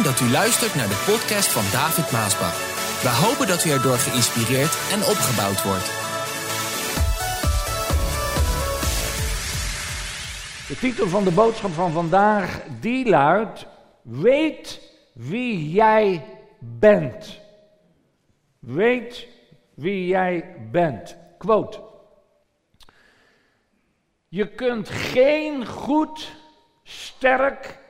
Dat u luistert naar de podcast van David Maasbach. We hopen dat u erdoor geïnspireerd en opgebouwd wordt. De titel van de boodschap van vandaag, die luidt, weet wie jij bent. Weet wie jij bent. Quote. Je kunt geen goed, sterk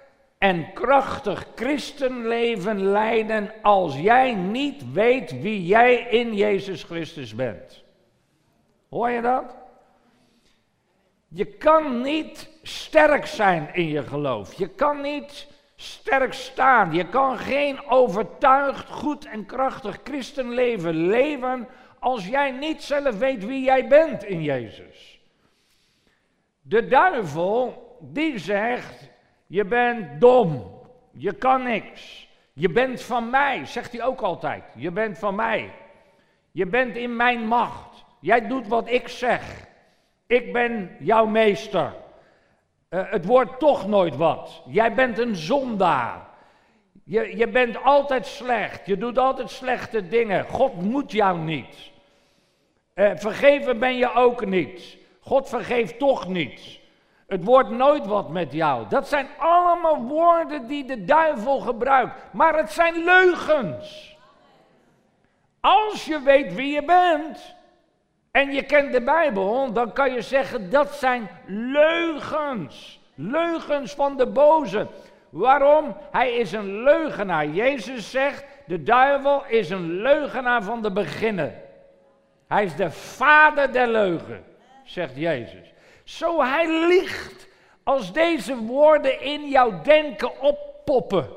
en krachtig christenleven leiden als jij niet weet wie jij in Jezus Christus bent. Hoor je dat? Je kan niet sterk zijn in je geloof. Je kan niet sterk staan. Je kan geen overtuigd, goed en krachtig christenleven leven als jij niet zelf weet wie jij bent in Jezus. De duivel die zegt, je bent dom, je kan niks, je bent van mij, zegt hij ook altijd. Je bent van mij, je bent in mijn macht, jij doet wat ik zeg, ik ben jouw meester. Uh, het wordt toch nooit wat. Jij bent een zondaar. Je, je bent altijd slecht. Je doet altijd slechte dingen. God moet jou niet. Uh, vergeven ben je ook niet. God vergeeft toch niet. Het wordt nooit wat met jou. Dat zijn allemaal woorden die de duivel gebruikt. Maar het zijn leugens. Als je weet wie je bent en je kent de Bijbel, dan kan je zeggen dat zijn leugens. Leugens van de boze. Waarom? Hij is een leugenaar. Jezus zegt, de duivel is een leugenaar van de beginnen. Hij is de vader der leugen, zegt Jezus. Zo hij liegt als deze woorden in jouw denken oppoppen.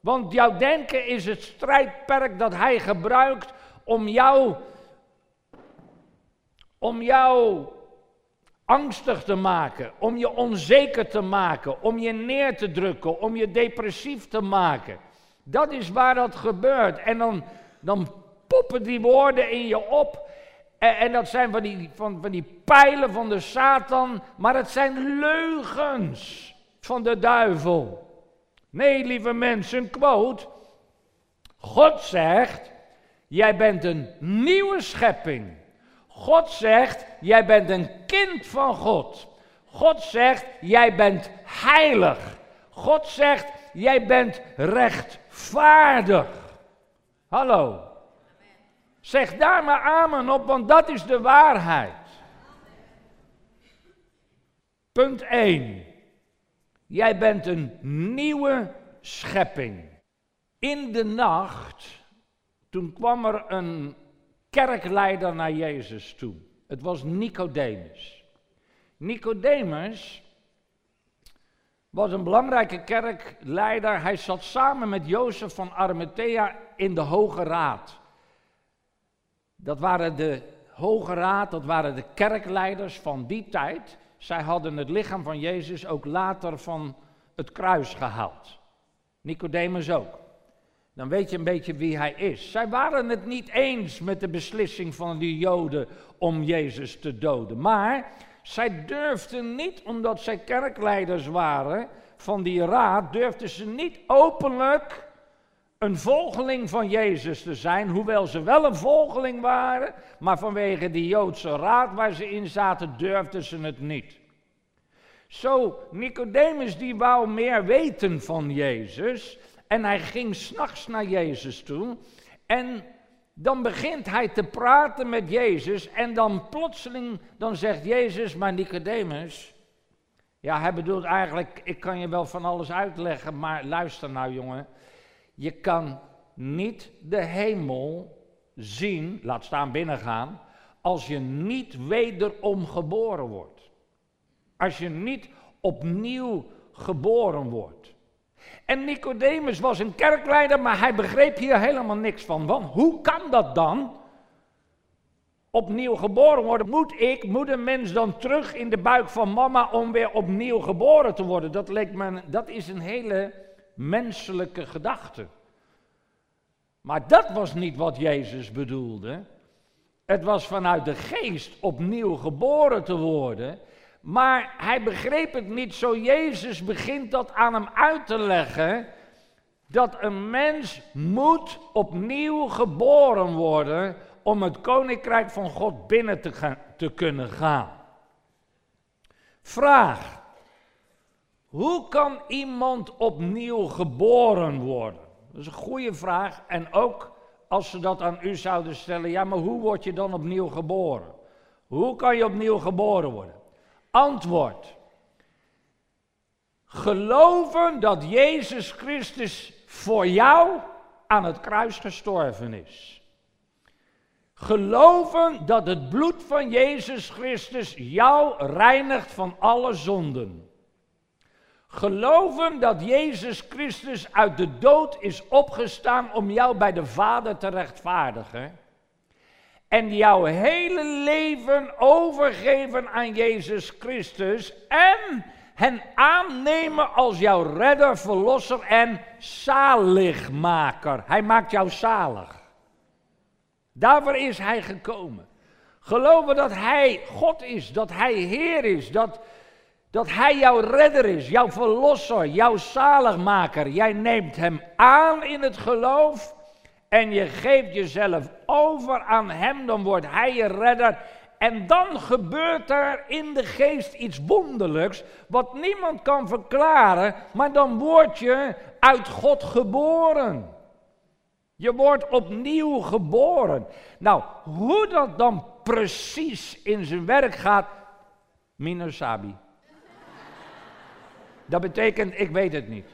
Want jouw denken is het strijdperk dat hij gebruikt om jou, om jou angstig te maken, om je onzeker te maken, om je neer te drukken, om je depressief te maken. Dat is waar dat gebeurt. En dan, dan poppen die woorden in je op en, en, dat zijn van die, van, van die pijlen van de Satan, maar het zijn leugens van de duivel. Nee, lieve mensen, quote. God zegt, jij bent een nieuwe schepping. God zegt, jij bent een kind van God. God zegt, jij bent heilig. God zegt, jij bent rechtvaardig. Hallo. Zeg daar maar amen op, want dat is de waarheid. Punt 1. Jij bent een nieuwe schepping. In de nacht, toen kwam er een kerkleider naar Jezus toe. Het was Nicodemus. Nicodemus was een belangrijke kerkleider. Hij zat samen met Jozef van Arimathea in de Hoge Raad. Dat waren de Hoge Raad, dat waren de kerkleiders van die tijd. Zij hadden het lichaam van Jezus ook later van het kruis gehaald. Nicodemus ook. Dan weet je een beetje wie hij is. Zij waren het niet eens met de beslissing van de Joden om Jezus te doden. Maar zij durfden niet, omdat zij kerkleiders waren van die raad, durfden ze niet openlijk een volgeling van Jezus te zijn, hoewel ze wel een volgeling waren, maar vanwege die Joodse raad waar ze in zaten, durfden ze het niet. Zo, Nicodemus die wou meer weten van Jezus en hij ging s'nachts naar Jezus toe en dan begint hij te praten met Jezus en dan plotseling dan zegt Jezus, maar Nicodemus, ja hij bedoelt eigenlijk, ik kan je wel van alles uitleggen, maar luister nou jongen, je kan niet de hemel zien, laat staan binnengaan, als je niet wederom geboren wordt. Als je niet opnieuw geboren wordt. En Nicodemus was een kerkleider, maar hij begreep hier helemaal niks van. Want hoe kan dat dan? Opnieuw geboren worden. Moet ik, moet een mens dan terug in de buik van mama om weer opnieuw geboren te worden? Dat, leek me, dat is een hele menselijke gedachte. Maar dat was niet wat Jezus bedoelde. Het was vanuit de geest opnieuw geboren te worden. Maar hij begreep het niet zo. Jezus begint dat aan hem uit te leggen. dat een mens moet opnieuw geboren worden om het koninkrijk van God binnen te, gaan, te kunnen gaan. Vraag. Hoe kan iemand opnieuw geboren worden? Dat is een goede vraag. En ook als ze dat aan u zouden stellen, ja, maar hoe word je dan opnieuw geboren? Hoe kan je opnieuw geboren worden? Antwoord. Geloven dat Jezus Christus voor jou aan het kruis gestorven is. Geloven dat het bloed van Jezus Christus jou reinigt van alle zonden. Geloven dat Jezus Christus uit de dood is opgestaan om jou bij de Vader te rechtvaardigen. En jouw hele leven overgeven aan Jezus Christus. En hen aannemen als jouw redder, verlosser en zaligmaker. Hij maakt jou zalig. Daarvoor is hij gekomen. Geloven dat hij God is, dat hij Heer is, dat, dat hij jouw redder is, jouw verlosser, jouw zaligmaker. Jij neemt hem aan in het geloof en je geeft jezelf over aan hem, dan wordt hij je redder en dan gebeurt er in de geest iets wonderlijks, wat niemand kan verklaren, maar dan word je uit God geboren. Je wordt opnieuw geboren. Nou, hoe dat dan precies in zijn werk gaat, Minasabi. Dat betekent, ik weet het niet.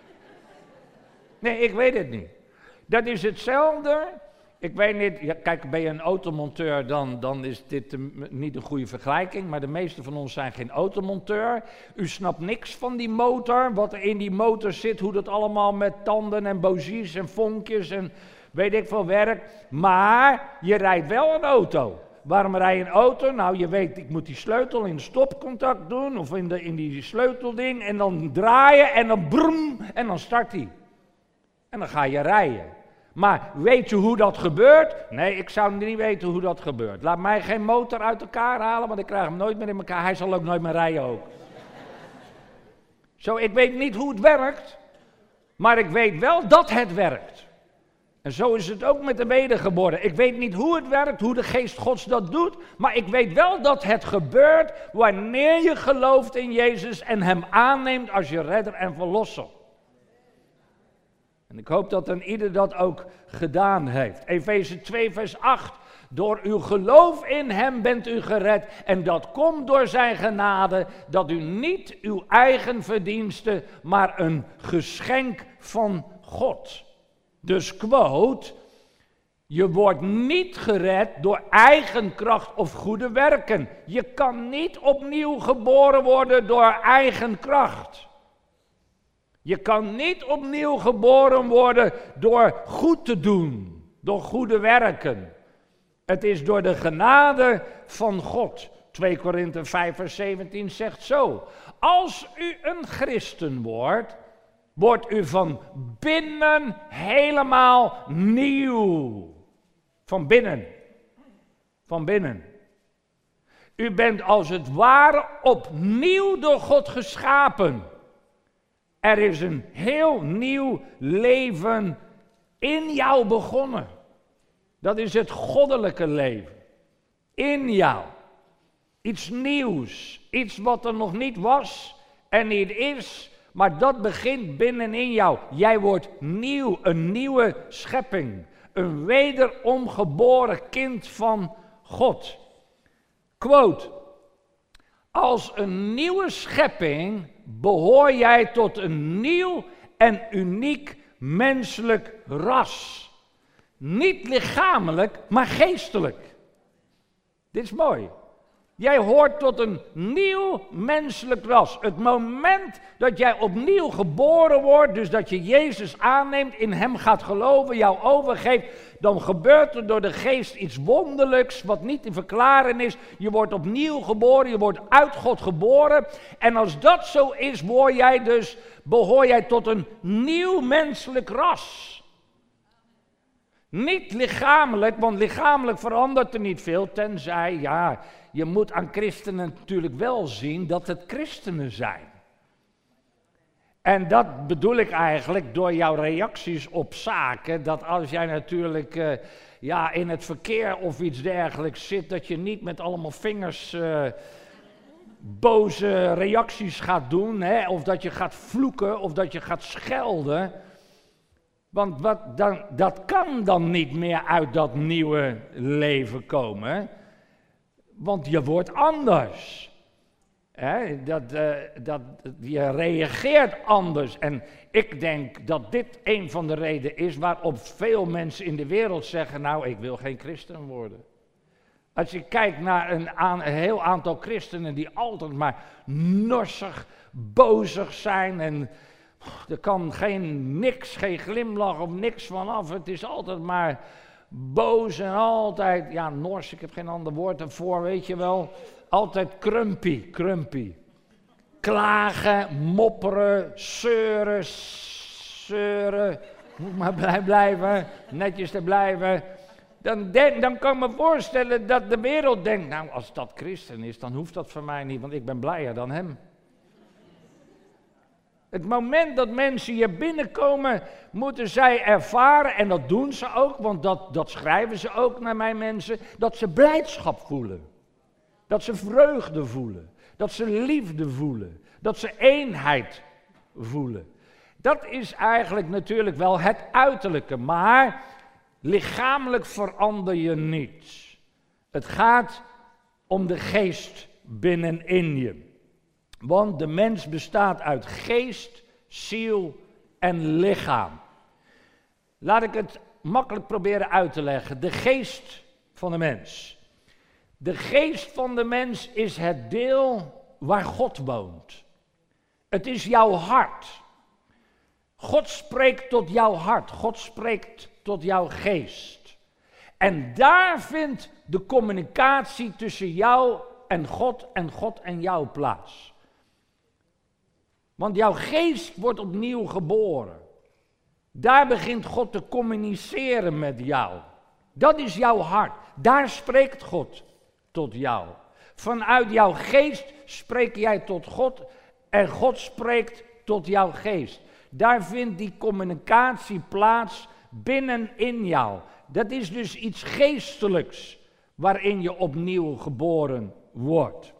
Nee, ik weet het niet. Dat is hetzelfde ik weet niet, kijk, ben je een automonteur, dan, dan is dit niet een goede vergelijking. Maar de meeste van ons zijn geen automonteur. U snapt niks van die motor, wat er in die motor zit, hoe dat allemaal met tanden en bogies en vonkjes en weet ik veel werkt. Maar je rijdt wel een auto. Waarom rij je een auto? Nou, je weet, ik moet die sleutel in stopcontact doen of in, de, in die sleutelding en dan draaien en dan brum en dan start hij. En dan ga je rijden. Maar weet je hoe dat gebeurt? Nee, ik zou niet weten hoe dat gebeurt. Laat mij geen motor uit elkaar halen, want ik krijg hem nooit meer in elkaar. Hij zal ook nooit meer rijden ook. Zo, ik weet niet hoe het werkt, maar ik weet wel dat het werkt. En zo is het ook met de wedergeboren. Ik weet niet hoe het werkt, hoe de geest gods dat doet, maar ik weet wel dat het gebeurt wanneer je gelooft in Jezus en hem aanneemt als je redder en verlosser. En ik hoop dat een ieder dat ook gedaan heeft. Efeze 2, vers 8. Door uw geloof in Hem bent u gered. En dat komt door Zijn genade. Dat u niet uw eigen verdienste, maar een geschenk van God. Dus quote. Je wordt niet gered door eigen kracht of goede werken. Je kan niet opnieuw geboren worden door eigen kracht. Je kan niet opnieuw geboren worden door goed te doen, door goede werken. Het is door de genade van God. 2 Korinthe 5 vers 17 zegt zo. Als u een christen wordt, wordt u van binnen helemaal nieuw. Van binnen. Van binnen. U bent als het ware opnieuw door God geschapen. Er is een heel nieuw leven in jou begonnen. Dat is het goddelijke leven. In jou. Iets nieuws. Iets wat er nog niet was en niet is. Maar dat begint binnenin jou. Jij wordt nieuw, een nieuwe schepping. Een wederom geboren kind van God. Quote. Als een nieuwe schepping behoor jij tot een nieuw en uniek menselijk ras. Niet lichamelijk, maar geestelijk. Dit is mooi. Jij hoort tot een nieuw menselijk ras. Het moment dat jij opnieuw geboren wordt, dus dat je Jezus aanneemt, in Hem gaat geloven, jou overgeeft, dan gebeurt er door de geest iets wonderlijks wat niet te verklaren is. Je wordt opnieuw geboren, je wordt uit God geboren. En als dat zo is, word jij dus, behoor jij tot een nieuw menselijk ras. Niet lichamelijk, want lichamelijk verandert er niet veel, tenzij, ja, je moet aan christenen natuurlijk wel zien dat het christenen zijn. En dat bedoel ik eigenlijk door jouw reacties op zaken. Dat als jij natuurlijk uh, ja, in het verkeer of iets dergelijks zit, dat je niet met allemaal vingers uh, boze reacties gaat doen. Hè? Of dat je gaat vloeken of dat je gaat schelden. Want wat dan, dat kan dan niet meer uit dat nieuwe leven komen. Want je wordt anders dat, uh, dat, je reageert anders. En ik denk dat dit een van de redenen is waarop veel mensen in de wereld zeggen: Nou, ik wil geen christen worden. Als je kijkt naar een, een heel aantal christenen die altijd maar norsig, bozig zijn en er kan geen niks, geen glimlach of niks vanaf. Het is altijd maar boos en altijd, ja, nors, ik heb geen ander woord ervoor, weet je wel altijd krumpy, krumpy. Klagen, mopperen, zeuren, zeuren. Moet maar blij blijven, netjes te blijven. Dan, dan kan ik me voorstellen dat de wereld denkt, nou als dat christen is, dan hoeft dat voor mij niet, want ik ben blijer dan hem. Het moment dat mensen hier binnenkomen, moeten zij ervaren, en dat doen ze ook, want dat, dat schrijven ze ook naar mijn mensen, dat ze blijdschap voelen. Dat ze vreugde voelen. Dat ze liefde voelen. Dat ze eenheid voelen. Dat is eigenlijk natuurlijk wel het uiterlijke, maar lichamelijk verander je niets. Het gaat om de geest binnenin je. Want de mens bestaat uit geest, ziel en lichaam. Laat ik het makkelijk proberen uit te leggen. De geest van de mens de geest van de mens is het deel waar God woont. Het is jouw hart. God spreekt tot jouw hart. God spreekt tot jouw geest. En daar vindt de communicatie tussen jou en God en God en jou plaats. Want jouw geest wordt opnieuw geboren. Daar begint God te communiceren met jou. Dat is jouw hart. Daar spreekt God tot jou. Vanuit jouw geest spreek jij tot God en God spreekt tot jouw geest. Daar vindt die communicatie plaats binnenin jou. Dat is dus iets geestelijks waarin je opnieuw geboren wordt.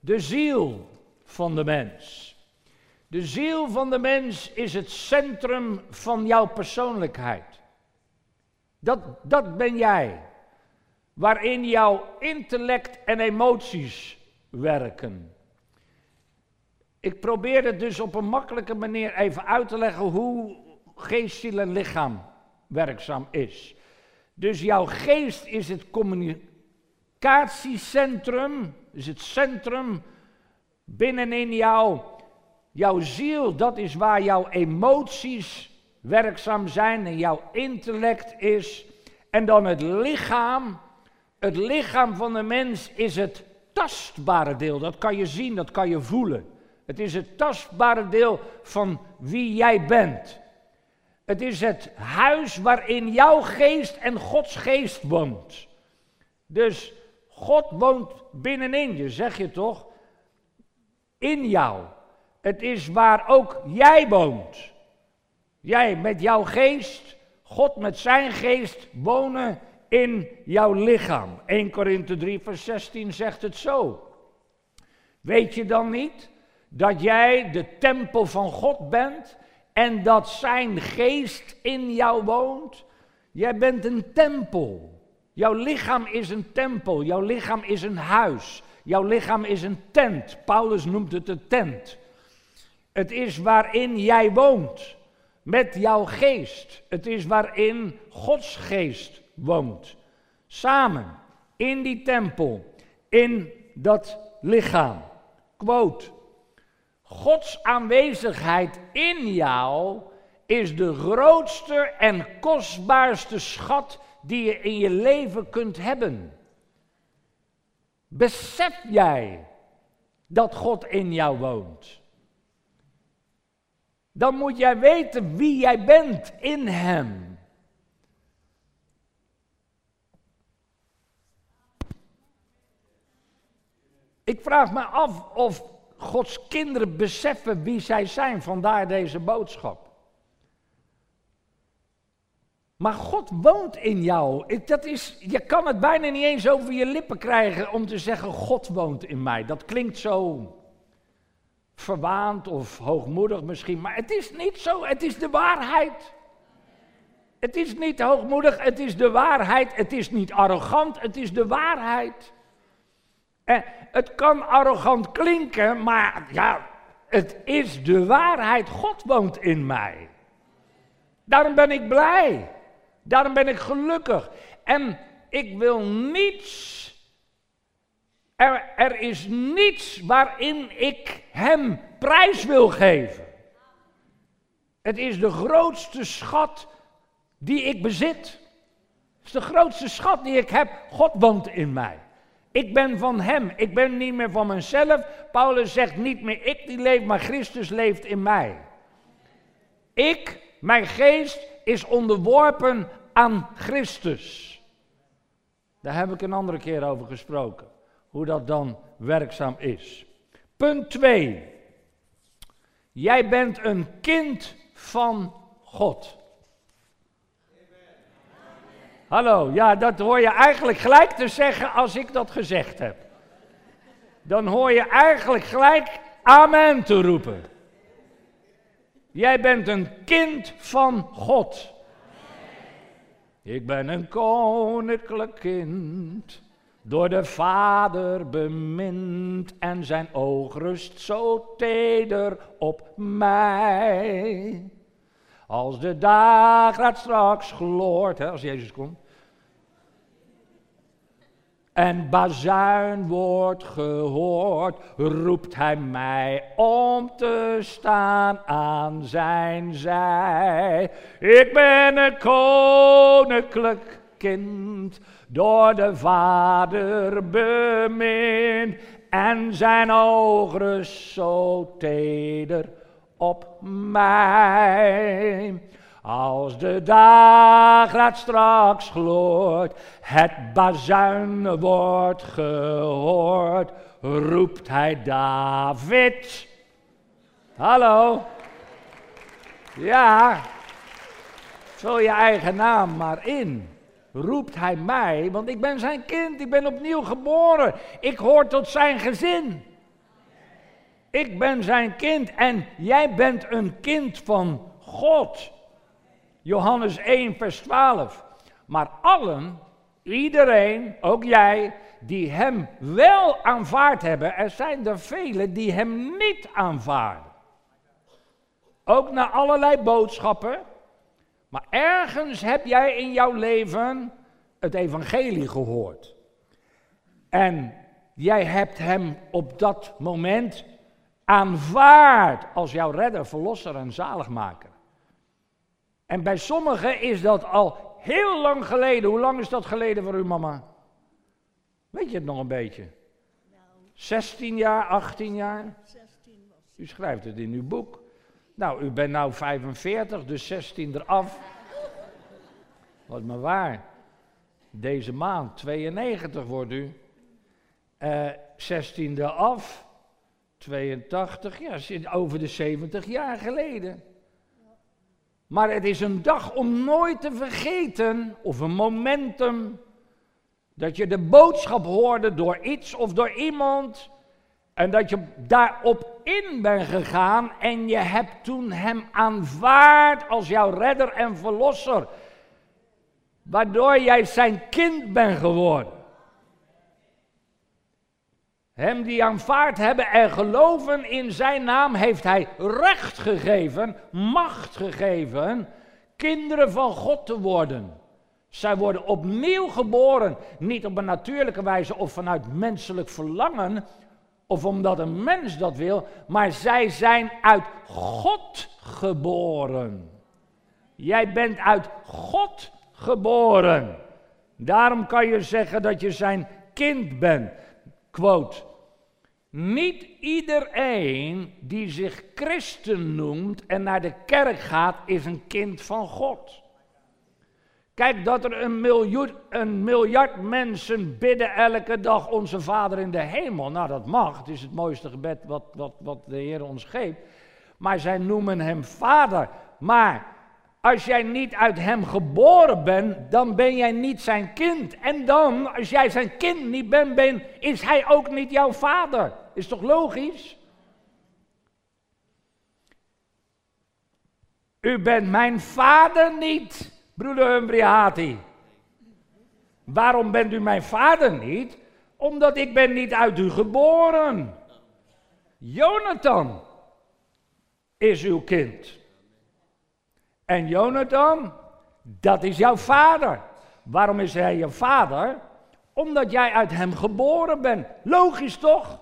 De ziel van de mens. De ziel van de mens is het centrum van jouw persoonlijkheid. Dat, dat ben jij waarin jouw intellect en emoties werken. Ik probeer het dus op een makkelijke manier even uit te leggen hoe geest, ziel en lichaam werkzaam is. Dus jouw geest is het communicatiecentrum, is het centrum binnenin jou. Jouw ziel, dat is waar jouw emoties werkzaam zijn en jouw intellect is. En dan het lichaam, het lichaam van de mens is het tastbare deel. Dat kan je zien, dat kan je voelen. Het is het tastbare deel van wie jij bent. Het is het huis waarin jouw geest en Gods geest woont. Dus God woont binnenin je, zeg je toch? In jou. Het is waar ook jij woont. Jij met jouw geest, God met zijn geest wonen in jouw lichaam. 1 Korinthe 3, vers 16 zegt het zo. Weet je dan niet dat jij de tempel van God bent en dat zijn geest in jou woont? Jij bent een tempel. Jouw lichaam is een tempel, jouw lichaam is een huis, jouw lichaam is een tent. Paulus noemt het een tent. Het is waarin jij woont, met jouw geest. Het is waarin Gods geest woont. Samen in die tempel, in dat lichaam. Quote. Gods aanwezigheid in jou is de grootste en kostbaarste schat die je in je leven kunt hebben. Besef jij dat God in jou woont? Dan moet jij weten wie jij bent in Hem. Ik vraag me af of Gods kinderen beseffen wie zij zijn, vandaar deze boodschap. Maar God woont in jou. Dat is, je kan het bijna niet eens over je lippen krijgen om te zeggen: God woont in mij. Dat klinkt zo verwaand of hoogmoedig misschien, maar het is niet zo. Het is de waarheid. Het is niet hoogmoedig, het is de waarheid. Het is niet arrogant, het is de waarheid. Het kan arrogant klinken, maar ja, het is de waarheid. God woont in mij. Daarom ben ik blij. Daarom ben ik gelukkig. En ik wil niets. Er, er is niets waarin ik hem prijs wil geven. Het is de grootste schat die ik bezit. Het is de grootste schat die ik heb. God woont in mij. Ik ben van Hem. Ik ben niet meer van mezelf. Paulus zegt niet meer ik die leef, maar Christus leeft in mij. Ik, mijn geest, is onderworpen aan Christus. Daar heb ik een andere keer over gesproken. Hoe dat dan werkzaam is. Punt 2. Jij bent een kind van God. Hallo, ja, dat hoor je eigenlijk gelijk te zeggen als ik dat gezegd heb. Dan hoor je eigenlijk gelijk amen te roepen. Jij bent een kind van God. Ik ben een koninklijk kind, door de Vader bemind en zijn oog rust zo teder op mij. Als de dageraad straks gloort, hè, als Jezus komt, en bazuin wordt gehoord, roept hij mij om te staan aan zijn zij. Ik ben een koninklijk kind, door de Vader bemind, en zijn oog zo teder op mij. Als de dageraad straks gloort, het bazuin wordt gehoord, roept hij David. Hallo? Ja, vul je eigen naam maar in. Roept hij mij, want ik ben zijn kind, ik ben opnieuw geboren. Ik hoor tot zijn gezin. Ik ben zijn kind en jij bent een kind van God. Johannes 1, vers 12. Maar allen, iedereen, ook jij, die hem wel aanvaard hebben, er zijn er velen die hem niet aanvaarden. Ook naar allerlei boodschappen. Maar ergens heb jij in jouw leven het evangelie gehoord. En jij hebt hem op dat moment aanvaard als jouw redder, verlosser en zaligmaker. En bij sommigen is dat al heel lang geleden. Hoe lang is dat geleden voor uw mama? Weet je het nog een beetje? 16 jaar, 18 jaar? 16 was U schrijft het in uw boek. Nou, u bent nou 45, dus 16 eraf. Wat maar waar. Deze maand 92 wordt u. Uh, 16 eraf. 82, ja, over de 70 jaar geleden. Maar het is een dag om nooit te vergeten, of een momentum, dat je de boodschap hoorde door iets of door iemand. En dat je daarop in bent gegaan en je hebt toen hem aanvaard als jouw redder en verlosser. Waardoor jij zijn kind bent geworden. Hem die aanvaard hebben en geloven in zijn naam heeft hij recht gegeven, macht gegeven, kinderen van God te worden. Zij worden opnieuw geboren, niet op een natuurlijke wijze of vanuit menselijk verlangen, of omdat een mens dat wil, maar zij zijn uit God geboren. Jij bent uit God geboren. Daarom kan je zeggen dat je zijn kind bent. Quote. Niet iedereen die zich christen noemt en naar de kerk gaat, is een kind van God. Kijk, dat er een miljard, een miljard mensen bidden elke dag onze Vader in de hemel. Nou, dat mag. Het is het mooiste gebed wat, wat, wat de Heer ons geeft. Maar zij noemen hem Vader. Maar als jij niet uit hem geboren bent, dan ben jij niet zijn kind. En dan, als jij zijn kind niet bent, ben, is hij ook niet jouw vader. Is toch logisch? U bent mijn vader niet, broeder Humbriati. Waarom bent u mijn vader niet? Omdat ik ben niet uit u geboren. Jonathan is uw kind. En Jonathan, dat is jouw vader. Waarom is hij je vader? Omdat jij uit hem geboren bent. Logisch toch?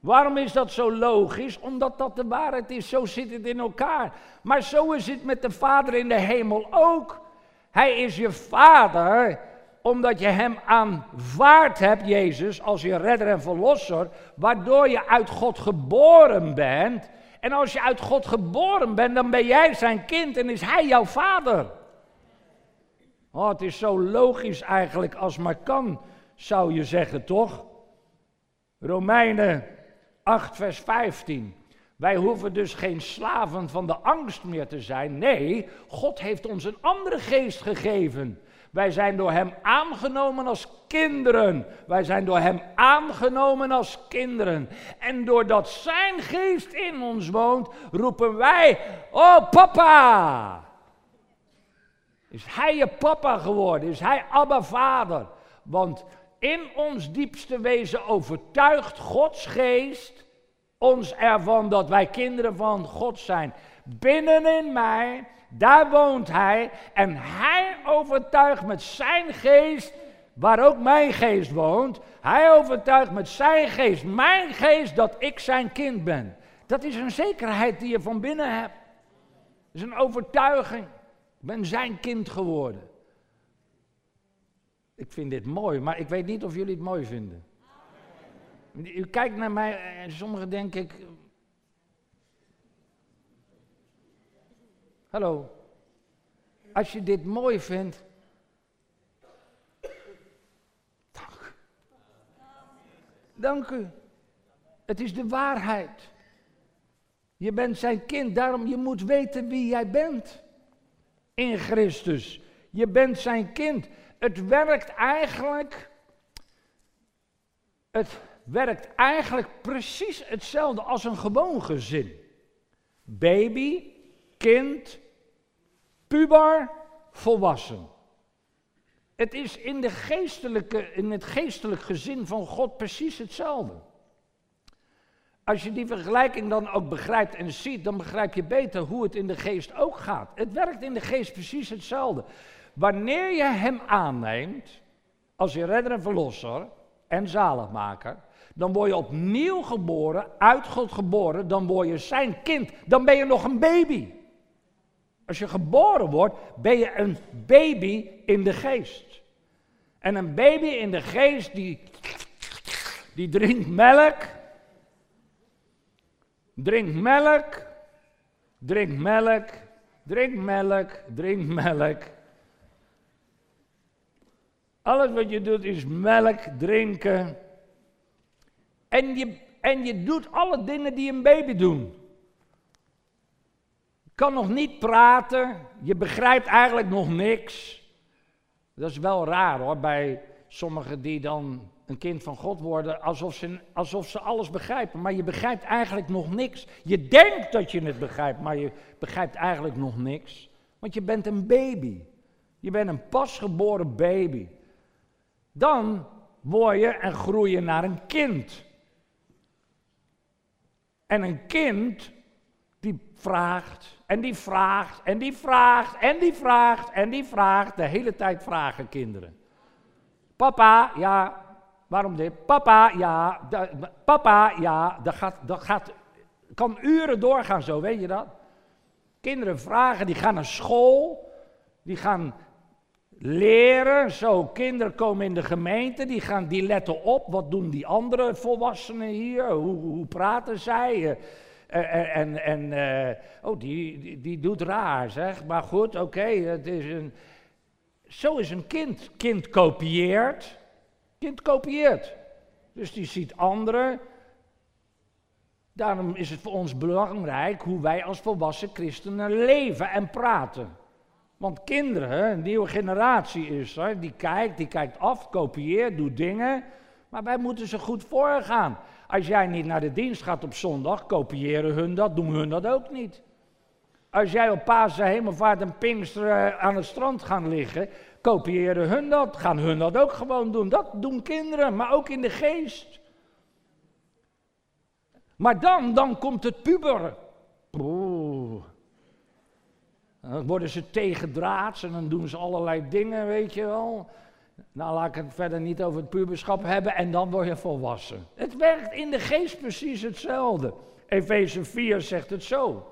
Waarom is dat zo logisch? Omdat dat de waarheid is. Zo zit het in elkaar. Maar zo is het met de Vader in de hemel ook. Hij is je vader omdat je hem aanvaard hebt, Jezus, als je redder en verlosser, waardoor je uit God geboren bent. En als je uit God geboren bent, dan ben jij zijn kind en is hij jouw vader. Oh, het is zo logisch eigenlijk als maar kan, zou je zeggen, toch? Romeinen 8, vers 15. Wij hoeven dus geen slaven van de angst meer te zijn. Nee, God heeft ons een andere geest gegeven. Wij zijn door Hem aangenomen als kinderen. Wij zijn door Hem aangenomen als kinderen. En doordat Zijn geest in ons woont, roepen wij: Oh, papa! Is Hij je papa geworden? Is Hij Abba Vader? Want in ons diepste wezen overtuigt Gods geest ons ervan dat wij kinderen van God zijn. Binnenin mij daar woont hij en hij overtuigt met zijn geest, waar ook mijn geest woont, hij overtuigt met zijn geest, mijn geest, dat ik zijn kind ben. Dat is een zekerheid die je van binnen hebt. Dat is een overtuiging. Ik ben zijn kind geworden. Ik vind dit mooi, maar ik weet niet of jullie het mooi vinden. U kijkt naar mij en sommigen denken Hallo. Als je dit mooi vindt. Dank. Dank u. Het is de waarheid. Je bent zijn kind, daarom je moet weten wie jij bent. In Christus. Je bent zijn kind. Het werkt eigenlijk. Het werkt eigenlijk precies hetzelfde als een gewoon gezin. Baby, kind, puber, volwassen. Het is in, de geestelijke, in het geestelijk gezin van God precies hetzelfde. Als je die vergelijking dan ook begrijpt en ziet, dan begrijp je beter hoe het in de geest ook gaat. Het werkt in de geest precies hetzelfde. Wanneer je hem aanneemt als je redder en verlosser en zaligmaker, dan word je opnieuw geboren, uit God geboren, dan word je zijn kind, dan ben je nog een baby. Als je geboren wordt, ben je een baby in de geest. En een baby in de geest die, die drinkt melk, drinkt melk, drinkt melk, drinkt melk, drinkt melk. Alles wat je doet is melk drinken. En je, en je doet alle dingen die een baby doet kan nog niet praten, je begrijpt eigenlijk nog niks. Dat is wel raar hoor, bij sommigen die dan een kind van God worden, alsof ze, alsof ze alles begrijpen, maar je begrijpt eigenlijk nog niks. Je denkt dat je het begrijpt, maar je begrijpt eigenlijk nog niks. Want je bent een baby. Je bent een pasgeboren baby. Dan word je en groei je naar een kind. En een kind die vraagt en die vraagt en die vraagt en die vraagt en die vraagt. De hele tijd vragen kinderen. Papa, ja, waarom dit? Papa, ja, papa, ja, dat gaat, dat gaat, kan uren doorgaan zo, weet je dat? Kinderen vragen, die gaan naar school, die gaan leren. Zo, kinderen komen in de gemeente, die, gaan, die letten op. Wat doen die andere volwassenen hier? Hoe, hoe praten zij? En, en, uh, oh, die, die, doet raar, zeg. Maar goed, oké, is een... Zo is een kind. Kind kopieert. Kind kopieert. Dus die ziet anderen. Daarom is het voor ons belangrijk hoe wij als volwassen christenen leven en praten. Want kinderen, een nieuwe generatie is er, die kijkt, die kijkt af, kopieert, doet dingen. Maar wij moeten ze goed voorgaan. Als jij niet naar de dienst gaat op zondag, kopiëren hun dat, doen hun dat ook niet. Als jij op Pasen, Hemelvaart en Pinkster eh, aan het strand gaan liggen, kopiëren hun dat, gaan hun dat ook gewoon doen. Dat doen kinderen, maar ook in de geest. Maar dan, dan komt het puber. Oeh. Dan worden ze tegendraads en dan doen ze allerlei dingen, weet je wel. Nou, laat ik het verder niet over het puberschap hebben en dan word je volwassen. Het werkt in de geest precies hetzelfde. Efeze 4 zegt het zo.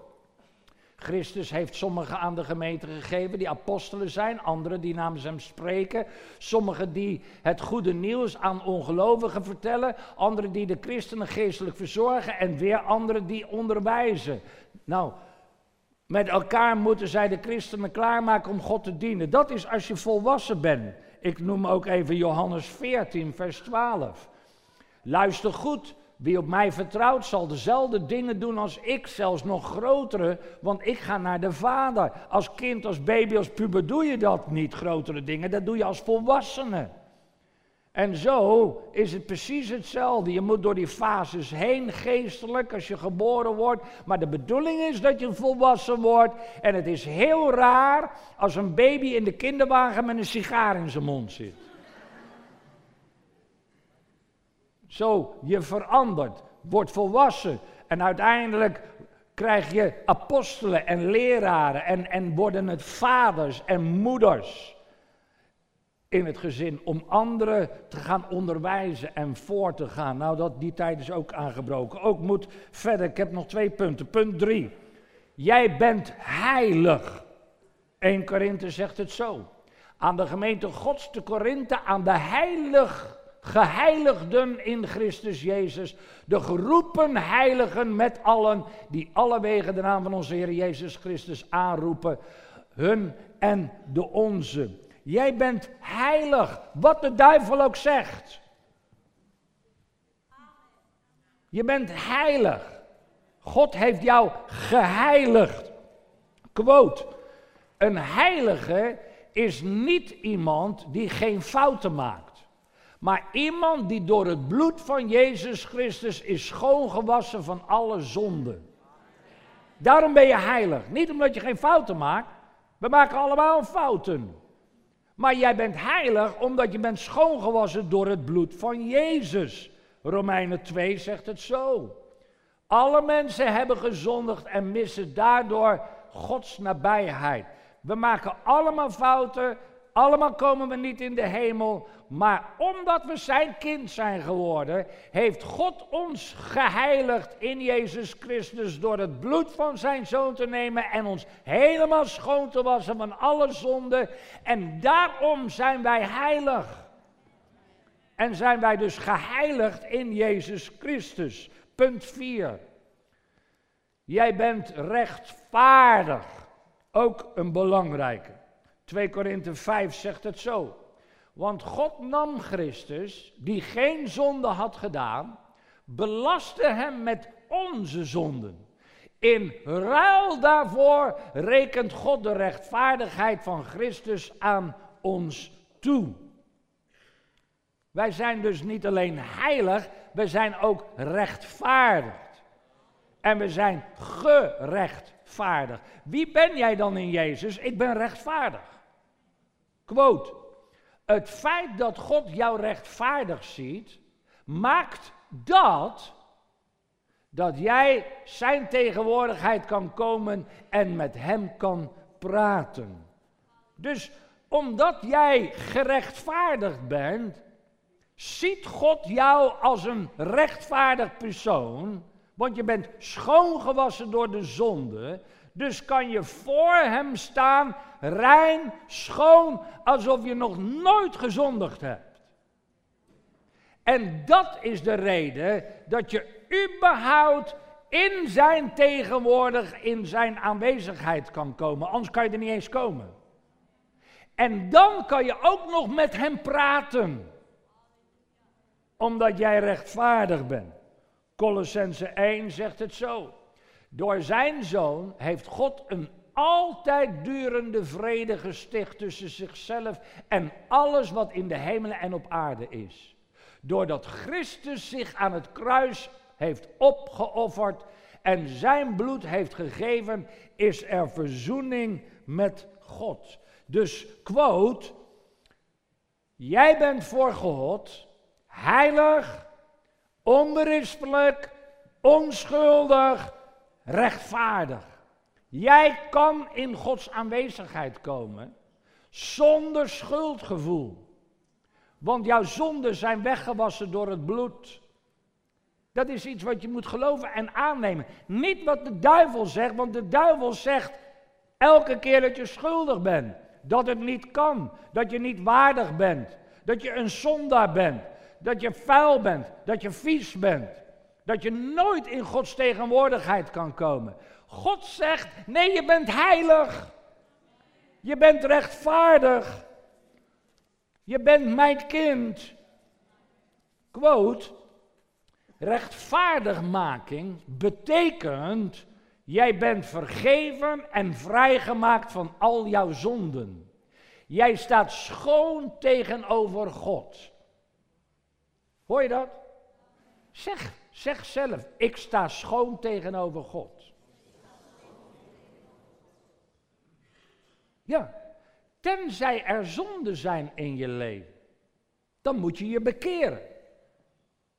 Christus heeft sommigen aan de gemeente gegeven die apostelen zijn, anderen die namens hem spreken, sommigen die het goede nieuws aan ongelovigen vertellen, anderen die de christenen geestelijk verzorgen en weer anderen die onderwijzen. Nou, met elkaar moeten zij de christenen klaarmaken om God te dienen. Dat is als je volwassen bent. Ik noem ook even Johannes 14, vers 12. Luister goed, wie op mij vertrouwt zal dezelfde dingen doen als ik, zelfs nog grotere, want ik ga naar de Vader. Als kind, als baby, als puber doe je dat niet, grotere dingen, dat doe je als volwassene. En zo is het precies hetzelfde. Je moet door die fases heen, geestelijk, als je geboren wordt. Maar de bedoeling is dat je volwassen wordt. En het is heel raar als een baby in de kinderwagen met een sigaar in zijn mond zit. Zo, je verandert, wordt volwassen. En uiteindelijk krijg je apostelen en leraren. En, en worden het vaders en moeders in het gezin om anderen te gaan onderwijzen en voor te gaan. Nou, dat, die tijd is ook aangebroken. Ook moet verder, ik heb nog twee punten. Punt drie. Jij bent heilig. 1 Korinthe zegt het zo. Aan de gemeente Gods te Korinthe, aan de heilig, geheiligden in Christus Jezus. De geroepen heiligen met allen die alle wegen de naam van onze Heer Jezus Christus aanroepen. Hun en de onze. Jij bent heilig, wat de duivel ook zegt. Je bent heilig. God heeft jou geheiligd. Quote. Een heilige is niet iemand die geen fouten maakt. Maar iemand die door het bloed van Jezus Christus is schoongewassen van alle zonden. Daarom ben je heilig. Niet omdat je geen fouten maakt. We maken allemaal fouten. Maar jij bent heilig omdat je bent schoongewassen door het bloed van Jezus. Romeinen 2 zegt het zo. Alle mensen hebben gezondigd en missen daardoor Gods nabijheid. We maken allemaal fouten, allemaal komen we niet in de hemel, maar omdat we zijn kind zijn geworden, heeft God ons geheiligd in Jezus Christus door het bloed van zijn zoon te nemen en ons helemaal schoon te wassen van alle zonden. En daarom zijn wij heilig. En zijn wij dus geheiligd in Jezus Christus. Punt 4. Jij bent rechtvaardig. Ook een belangrijke. 2 Korinthe 5 zegt het zo. Want God nam Christus, die geen zonde had gedaan, belastte hem met onze zonden. In ruil daarvoor rekent God de rechtvaardigheid van Christus aan ons toe. Wij zijn dus niet alleen heilig, we zijn ook rechtvaardigd. En we zijn gerechtvaardigd. Wie ben jij dan in Jezus? Ik ben rechtvaardig. Quote. Het feit dat God jou rechtvaardig ziet, maakt dat dat jij zijn tegenwoordigheid kan komen en met hem kan praten. Dus omdat jij gerechtvaardigd bent, ziet God jou als een rechtvaardig persoon, want je bent schoongewassen door de zonde, dus kan je voor hem staan, rein, schoon, alsof je nog nooit gezondigd hebt. En dat is de reden dat je überhaupt in zijn tegenwoordig, in zijn aanwezigheid kan komen. Anders kan je er niet eens komen. En dan kan je ook nog met hem praten. Omdat jij rechtvaardig bent. Colossense 1 zegt het zo. Door zijn zoon heeft God een altijd durende vrede gesticht tussen zichzelf en alles wat in de hemelen en op aarde is. Doordat Christus zich aan het kruis heeft opgeofferd en zijn bloed heeft gegeven, is er verzoening met God. Dus quote, jij bent voor God heilig, onberispelijk, onschuldig, rechtvaardig. Jij kan in Gods aanwezigheid komen zonder schuldgevoel. Want jouw zonden zijn weggewassen door het bloed. Dat is iets wat je moet geloven en aannemen. Niet wat de duivel zegt, want de duivel zegt elke keer dat je schuldig bent. Dat het niet kan, dat je niet waardig bent, dat je een zondaar bent, dat je vuil bent, dat je vies bent. Dat je nooit in Gods tegenwoordigheid kan komen. God zegt, nee, je bent heilig. Je bent rechtvaardig. Je bent mijn kind. Quote, rechtvaardigmaking betekent, jij bent vergeven en vrijgemaakt van al jouw zonden. Jij staat schoon tegenover God. Hoor je dat? Zeg, zeg zelf, ik sta schoon tegenover God. Ja, tenzij er zonden zijn in je leven, dan moet je je bekeren.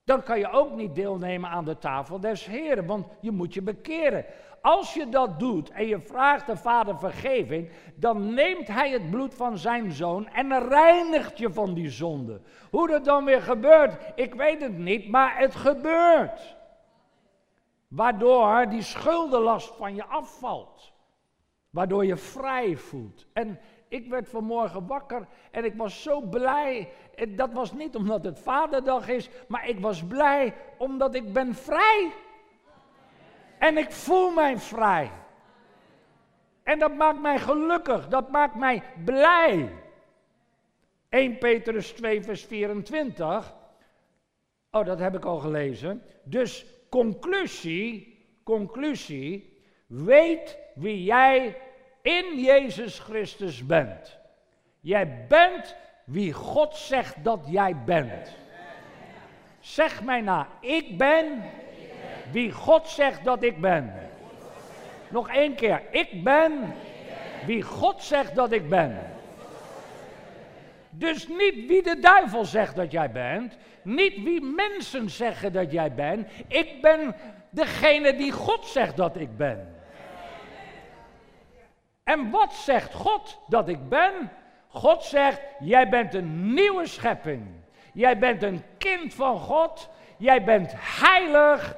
Dan kan je ook niet deelnemen aan de tafel des Heren, want je moet je bekeren. Als je dat doet en je vraagt de Vader vergeving, dan neemt Hij het bloed van zijn zoon en reinigt je van die zonde. Hoe dat dan weer gebeurt, ik weet het niet, maar het gebeurt. Waardoor die schuldenlast van je afvalt. Waardoor je vrij voelt. En ik werd vanmorgen wakker en ik was zo blij. Dat was niet omdat het Vaderdag is, maar ik was blij omdat ik ben vrij. En ik voel mij vrij. En dat maakt mij gelukkig, dat maakt mij blij. 1 Petrus 2, vers 24. Oh, dat heb ik al gelezen. Dus conclusie, conclusie. Weet wie jij in Jezus Christus bent. Jij bent wie God zegt dat jij bent. Zeg mij na, ik ben wie God zegt dat ik ben. Nog één keer, ik ben wie God zegt dat ik ben. Dus niet wie de duivel zegt dat jij bent, niet wie mensen zeggen dat jij bent. Ik ben degene die God zegt dat ik ben. En wat zegt God dat ik ben? God zegt, jij bent een nieuwe schepping. Jij bent een kind van God. Jij bent heilig.